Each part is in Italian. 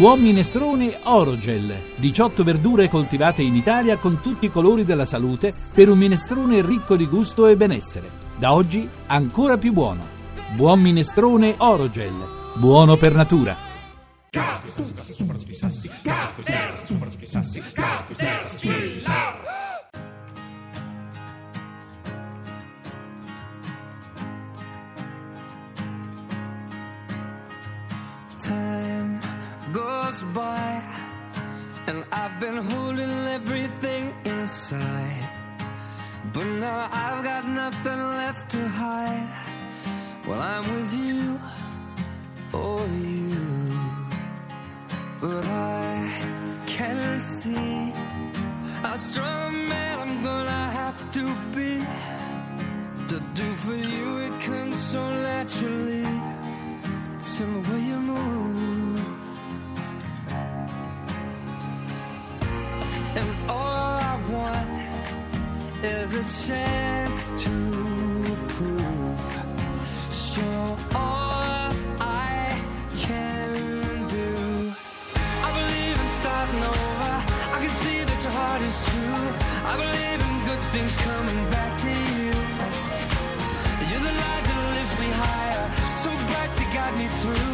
Buon minestrone Orogel, 18 verdure coltivate in Italia con tutti i colori della salute per un minestrone ricco di gusto e benessere. Da oggi ancora più buono. Buon minestrone Orogel, buono per natura. Time by, and I've been holding everything inside. But now I've got nothing left to hide. Well, I'm with you, oh, you. But I can't see how strong man I'm gonna have to be. To do for you, it comes so naturally. The way chance to prove. So all I can do. I believe in starting over. I can see that your heart is true. I believe in good things coming back to you. You're the light that lifts me higher. So bright you got me through.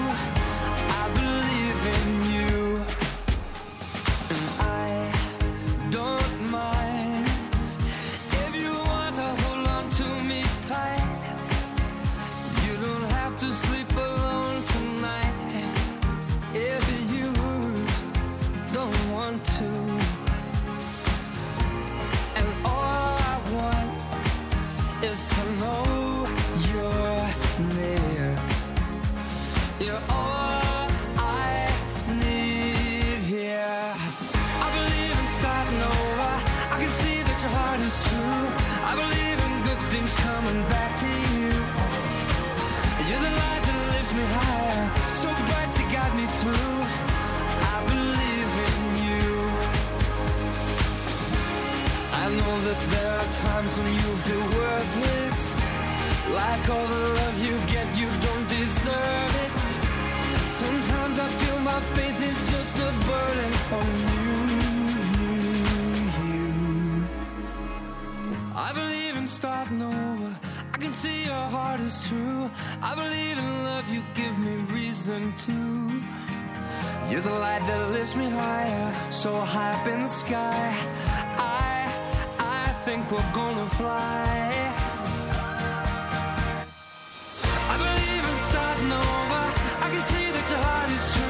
Times when you feel worthless. Like all the love you get, you don't deserve it. Sometimes I feel my faith is just a burden on you. I believe in starting over. I can see your heart is true. I believe in love, you give me reason to. You're the light that lifts me higher, so high up in the sky. Think we're gonna fly. I believe in starting over. I can see that your heart is true.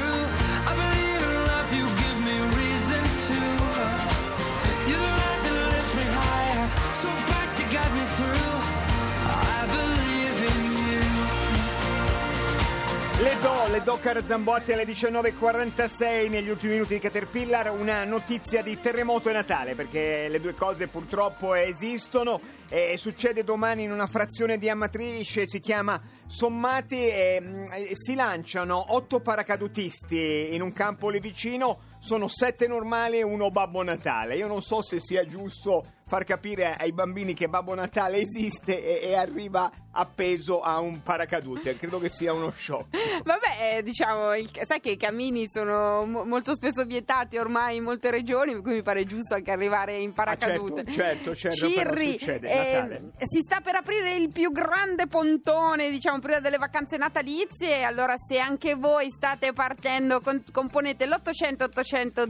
Le do, le do caro Zambotti alle 19.46 negli ultimi minuti di Caterpillar una notizia di terremoto e Natale perché le due cose purtroppo esistono. E succede domani in una frazione di Amatrice, si chiama Sommati e mm, si lanciano otto paracadutisti in un campo lì vicino, sono sette normali e uno Babbo Natale. Io non so se sia giusto far capire ai bambini che Babbo Natale esiste e, e arriva appeso a un paracadute, credo che sia uno shock. Vabbè, eh, diciamo, il- sai che i cammini sono mo- molto spesso vietati ormai in molte regioni, per cui mi pare giusto anche arrivare in paracadute. certo, certo, certo, però Cirri, succede, eh, si sta per aprire il più grande pontone, diciamo, prima delle vacanze natalizie. Allora, se anche voi state partendo, con- componete l'800 800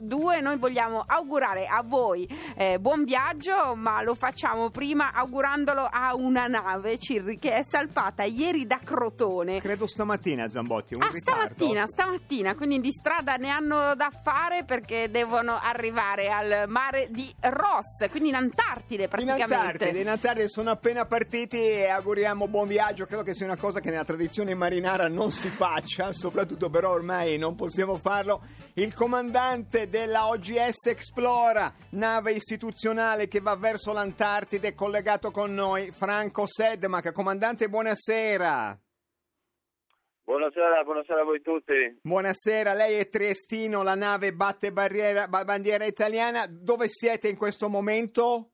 002. Noi vogliamo augurare a voi eh, buon viaggio, ma lo facciamo prima augurandolo a una nave, Cirri, che è salpata ieri da Crotone. Credo stamattina Zambotti, un Ah, ritardo. stamattina, stamattina, quindi di strada ne hanno da fare perché devono arrivare al mare di Ross, quindi in Antartide In praticamente. Antartide, in Antartide sono appena partiti e auguriamo buon viaggio. Credo che sia una cosa che nella tradizione marinara non si faccia, soprattutto però ormai non possiamo farlo. Il comandante della OGS Explora, nave istituzionale che va verso l'Antartide, è collegato con noi, Franco Sedmac. Comandante, buonasera. Buonasera, buonasera a voi tutti. Buonasera, lei è triestino, la nave batte barriera- ba- bandiera italiana. Dove siete in questo momento?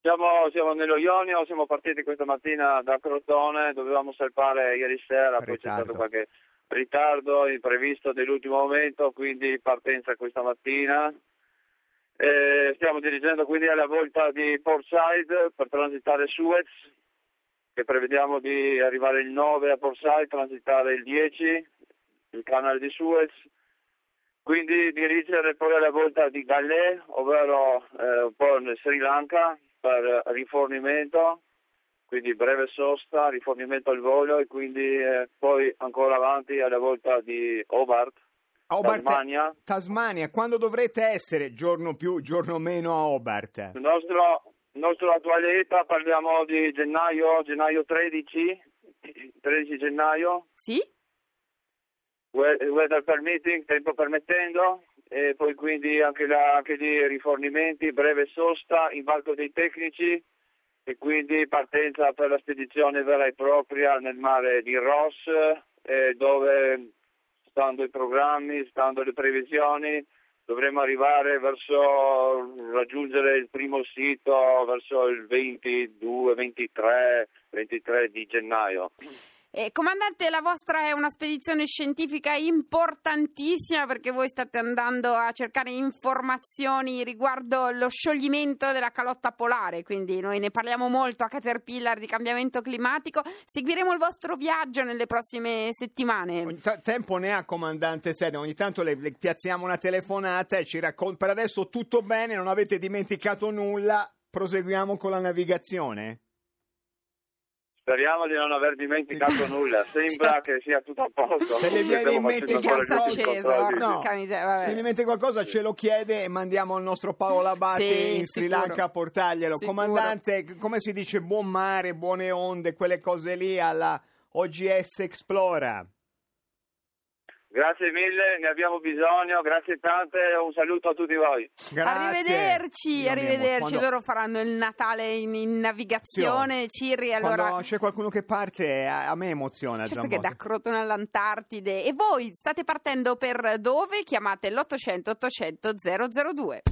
Siamo, siamo nello Ionio, siamo partiti questa mattina da Crotone, dovevamo salpare ieri sera, poi c'è stato qualche ritardo imprevisto dell'ultimo momento, quindi partenza questa mattina. Eh, stiamo dirigendo quindi alla volta di Portside per transitare Suez, che prevediamo di arrivare il 9 a Portside, transitare il 10, il canale di Suez, quindi dirigere poi alla volta di Galè, ovvero eh, un po' nel Sri Lanka per rifornimento, quindi breve sosta, rifornimento al volo e quindi eh, poi ancora avanti alla volta di Hobart, Hobart, Tasmania. Tasmania, quando dovrete essere giorno più, giorno meno a Hobart? Il nostro, il nostro attuale ETA parliamo di gennaio, gennaio 13, 13 gennaio, Sì? we- weather permitting, tempo permettendo, e poi quindi anche, la, anche lì rifornimenti, breve sosta, imbarco dei tecnici e quindi partenza per la spedizione vera e propria nel mare di Ross, eh, dove stando i programmi, stando le previsioni, dovremo arrivare verso raggiungere il primo sito verso il 22, 23, 23 di gennaio. Eh, comandante, la vostra è una spedizione scientifica importantissima perché voi state andando a cercare informazioni riguardo lo scioglimento della calotta polare, quindi noi ne parliamo molto a Caterpillar di cambiamento climatico. Seguiremo il vostro viaggio nelle prossime settimane. Ta- tempo ne ha comandante Sede, ogni tanto le, le piazziamo una telefonata e ci racconta. Per adesso tutto bene, non avete dimenticato nulla, proseguiamo con la navigazione. Speriamo di non aver dimenticato nulla, sembra che sia tutto a posto. Se le viene in mente qualcosa-. No. Se mi mette qualcosa ce lo chiede e mandiamo al nostro Paolo Abate Sì, in Sri. Lanka a portarglielo. Sicuro. Comandante, come si dice buon mare, buone onde, quelle cose lì alla OGS Explora. Grazie mille, ne abbiamo bisogno, grazie tante e un saluto a tutti voi. Grazie. Arrivederci, arrivederci. quando- Loro faranno il Natale in, in navigazione. Cirri, allora. Quando c'è qualcuno che parte, a, a me emoziona. Certo che da Crotone all'Antartide. E voi state partendo per dove? Chiamate l'800 800 002.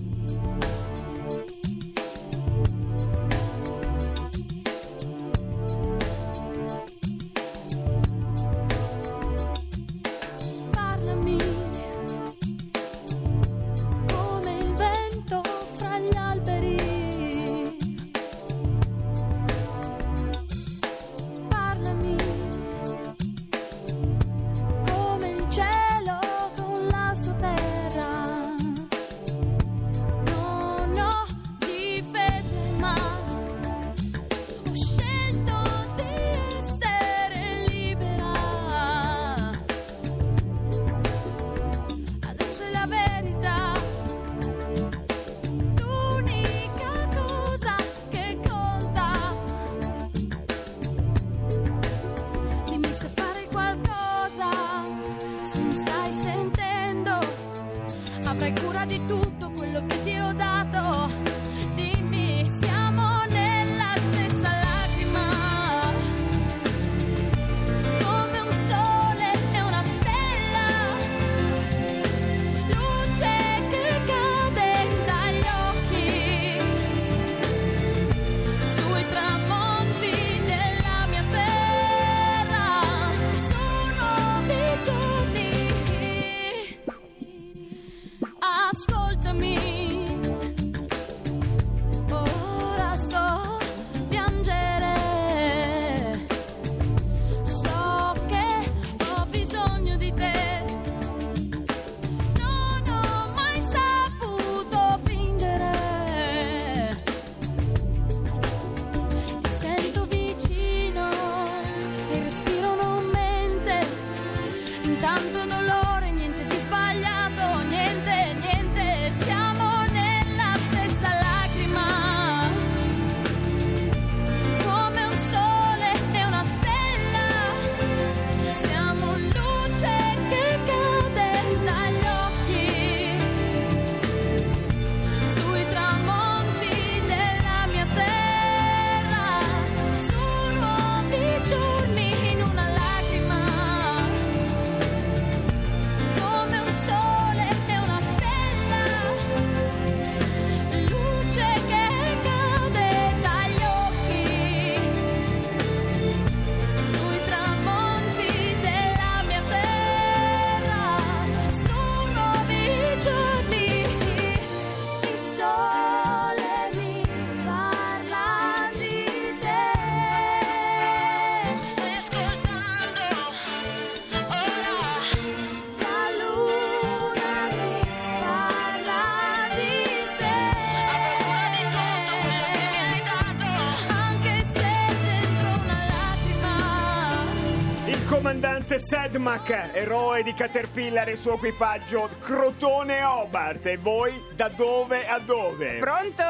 Sedmak, eroe di Caterpillar e il suo equipaggio, Crotone Hobart. E voi da dove a dove? Pronto?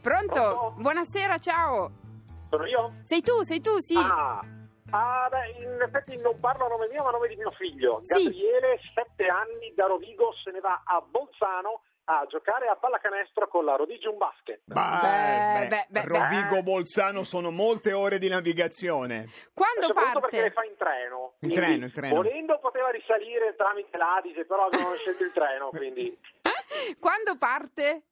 Pronto? Pronto? Buonasera, ciao. Sono io? Sei tu, sei tu, sì. Ah. Ah, beh, in effetti non parlo a nome mio, ma a nome di mio figlio. Sì. Gabriele, sette anni, da Rovigo, se ne va a Bolzano a giocare a pallacanestro con la Rodigium Basket. Beh, Beh, beh, beh, Rovigo Bolzano sono molte ore di navigazione. Quando Soprattutto perché le parte? fa in treno. In Quindi, treno, in treno. Volendo poteva risalire tramite l'Adige, però abbiamo scelto il treno, quindi Quando parte?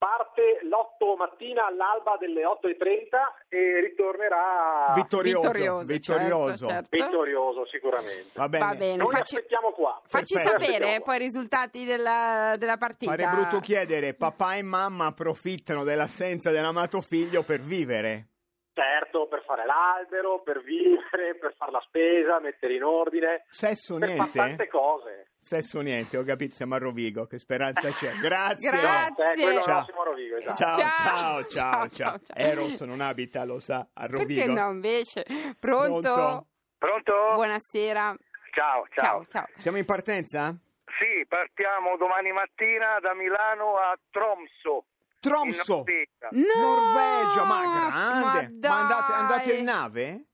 Parte l'8 mattina all'alba delle 8.30 e ritornerà Vittorioso. Vittorioso. vittorioso. certo, certo. vittorioso sicuramente. Va bene. Va bene, Noi facci, aspettiamo qua. facci Perfetto. sapere Aspettiamo poi i risultati della, della partita. Pare brutto chiedere, papà e mamma approfittano dell'assenza dell'amato figlio per vivere. Certo, per fare l'albero, per vivere, per fare la spesa, mettere in ordine, Sesso per fare niente? tante cose. Sesso niente, ho capito, siamo a Rovigo, che speranza c'è. Grazie. Grazie. Eh, Ciao. Rovigo, esatto. Ciao, Ciao. ciao, ciao, Ciao, ciao. ciao. Eros non abita, lo sa, a Rovigo. Perché no, invece? Pronto? Pronto? Pronto? Buonasera. Ciao, Ciao, ciao. Siamo in partenza? Sì, partiamo domani mattina da Milano a Tromso. Tromso, Norvegia. No! Norvegia, ma grande. Ma, andate, dai. andate in nave?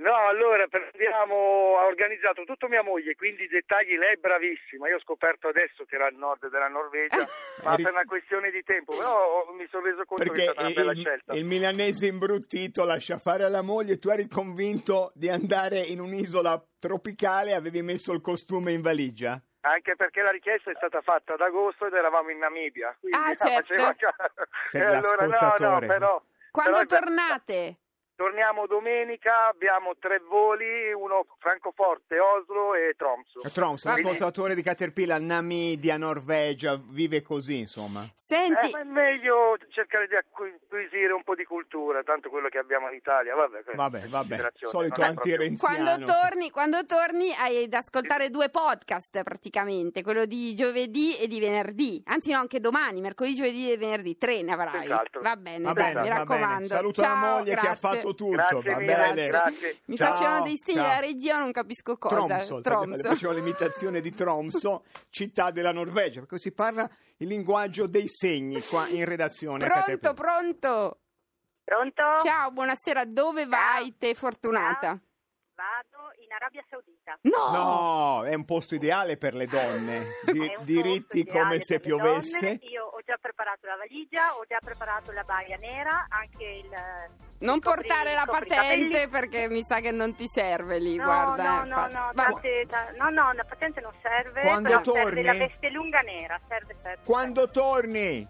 No, allora abbiamo ha organizzato tutto mia moglie, quindi i dettagli lei è bravissima. Io ho scoperto adesso che era al nord della Norvegia, ma per una questione di tempo, però mi sono reso conto che Perché è stata una bella il, scelta. il milanese imbruttito lascia fare alla moglie, tu eri convinto di andare in un'isola tropicale avevi messo il costume in valigia? Anche perché la richiesta è stata fatta ad agosto ed eravamo in Namibia. Quindi Ah, la certo. faceva- Sei E allora no, no, però Quando però tornate? Torniamo domenica, abbiamo tre voli, uno Francoforte, Oslo e Tromso. Tromso, Va bene. l'ascoltatore di Caterpillar, Namibia, Norvegia, vive così, insomma. Senti, Eh, ma è meglio cercare di acquisire un po' di cultura, tanto quello che abbiamo in Italia. Vabbè, questa Vabbè, è vabbè, considerazione, solito non è proprio- antirenziano. quando torni, quando torni hai da ascoltare due podcast praticamente, quello di giovedì e di venerdì. Anzi no, anche domani, mercoledì, giovedì e venerdì, tre ne avrai. Senz'altro. Va bene, Va dai, bene, mi va raccomando. bene. Saluto Ciao, la moglie che ha grazie. fatto tutto, Grazie va mille, bene. grazie. Mi Ciao, facevano dei segni ciao. della regia, non capisco cosa. Tromso, le Tromso. facevo l'imitazione di Tromso, città della Norvegia, perché si parla il linguaggio dei segni qua in redazione. Pronto, pronto. Pronto? Ciao, buonasera. Dove vai te, fortunata? Vado in Arabia Saudita. No! No, è un posto ideale per le donne, Di- diritti come se piovesse. Io ho già preparato la valigia, ho già preparato la baia nera, anche il... Non copri- portare la patente perché mi sa che non ti serve lì, No, guarda. no, eh, no, no, tante- ta- no, no, la patente non serve, Quando però torni? serve la veste lunga nera, serve, serve. Quando torni?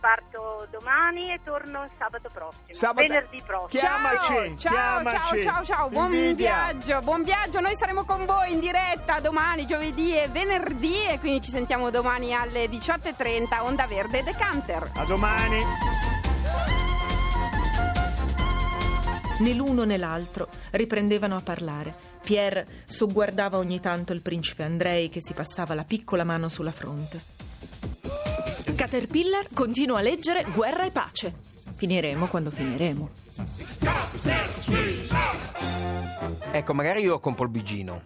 Parto domani e torno sabato prossimo, Sabato- venerdì prossimo. Chiamaci, ciao, chiamaci. ciao, ciao, ciao, buon Invidia. viaggio, buon viaggio. Noi saremo con voi in diretta domani, giovedì e venerdì e quindi ci sentiamo domani alle 18.30, Onda Verde Decanter. A domani. Né l'uno né l'altro riprendevano a parlare. Pierre sogguardava ogni tanto il principe Andrei che si passava la piccola mano sulla fronte. Caterpillar continua a leggere Guerra e pace. Finiremo quando finiremo. Ecco, magari io compro il bigino.